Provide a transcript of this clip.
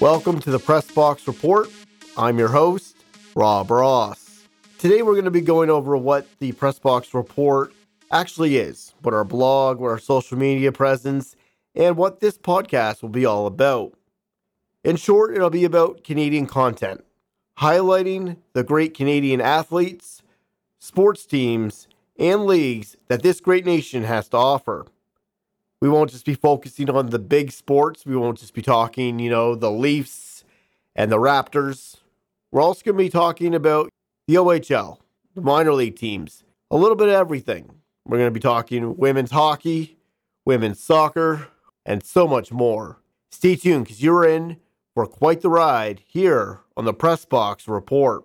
Welcome to the Press Box Report. I'm your host, Rob Ross. Today we're going to be going over what the Press Box Report actually is, what our blog, what our social media presence, and what this podcast will be all about. In short, it'll be about Canadian content, highlighting the great Canadian athletes, sports teams, and leagues that this great nation has to offer. We won't just be focusing on the big sports. We won't just be talking, you know, the Leafs and the Raptors. We're also going to be talking about the OHL, the minor league teams, a little bit of everything. We're going to be talking women's hockey, women's soccer, and so much more. Stay tuned because you're in for quite the ride here on the Press Box Report.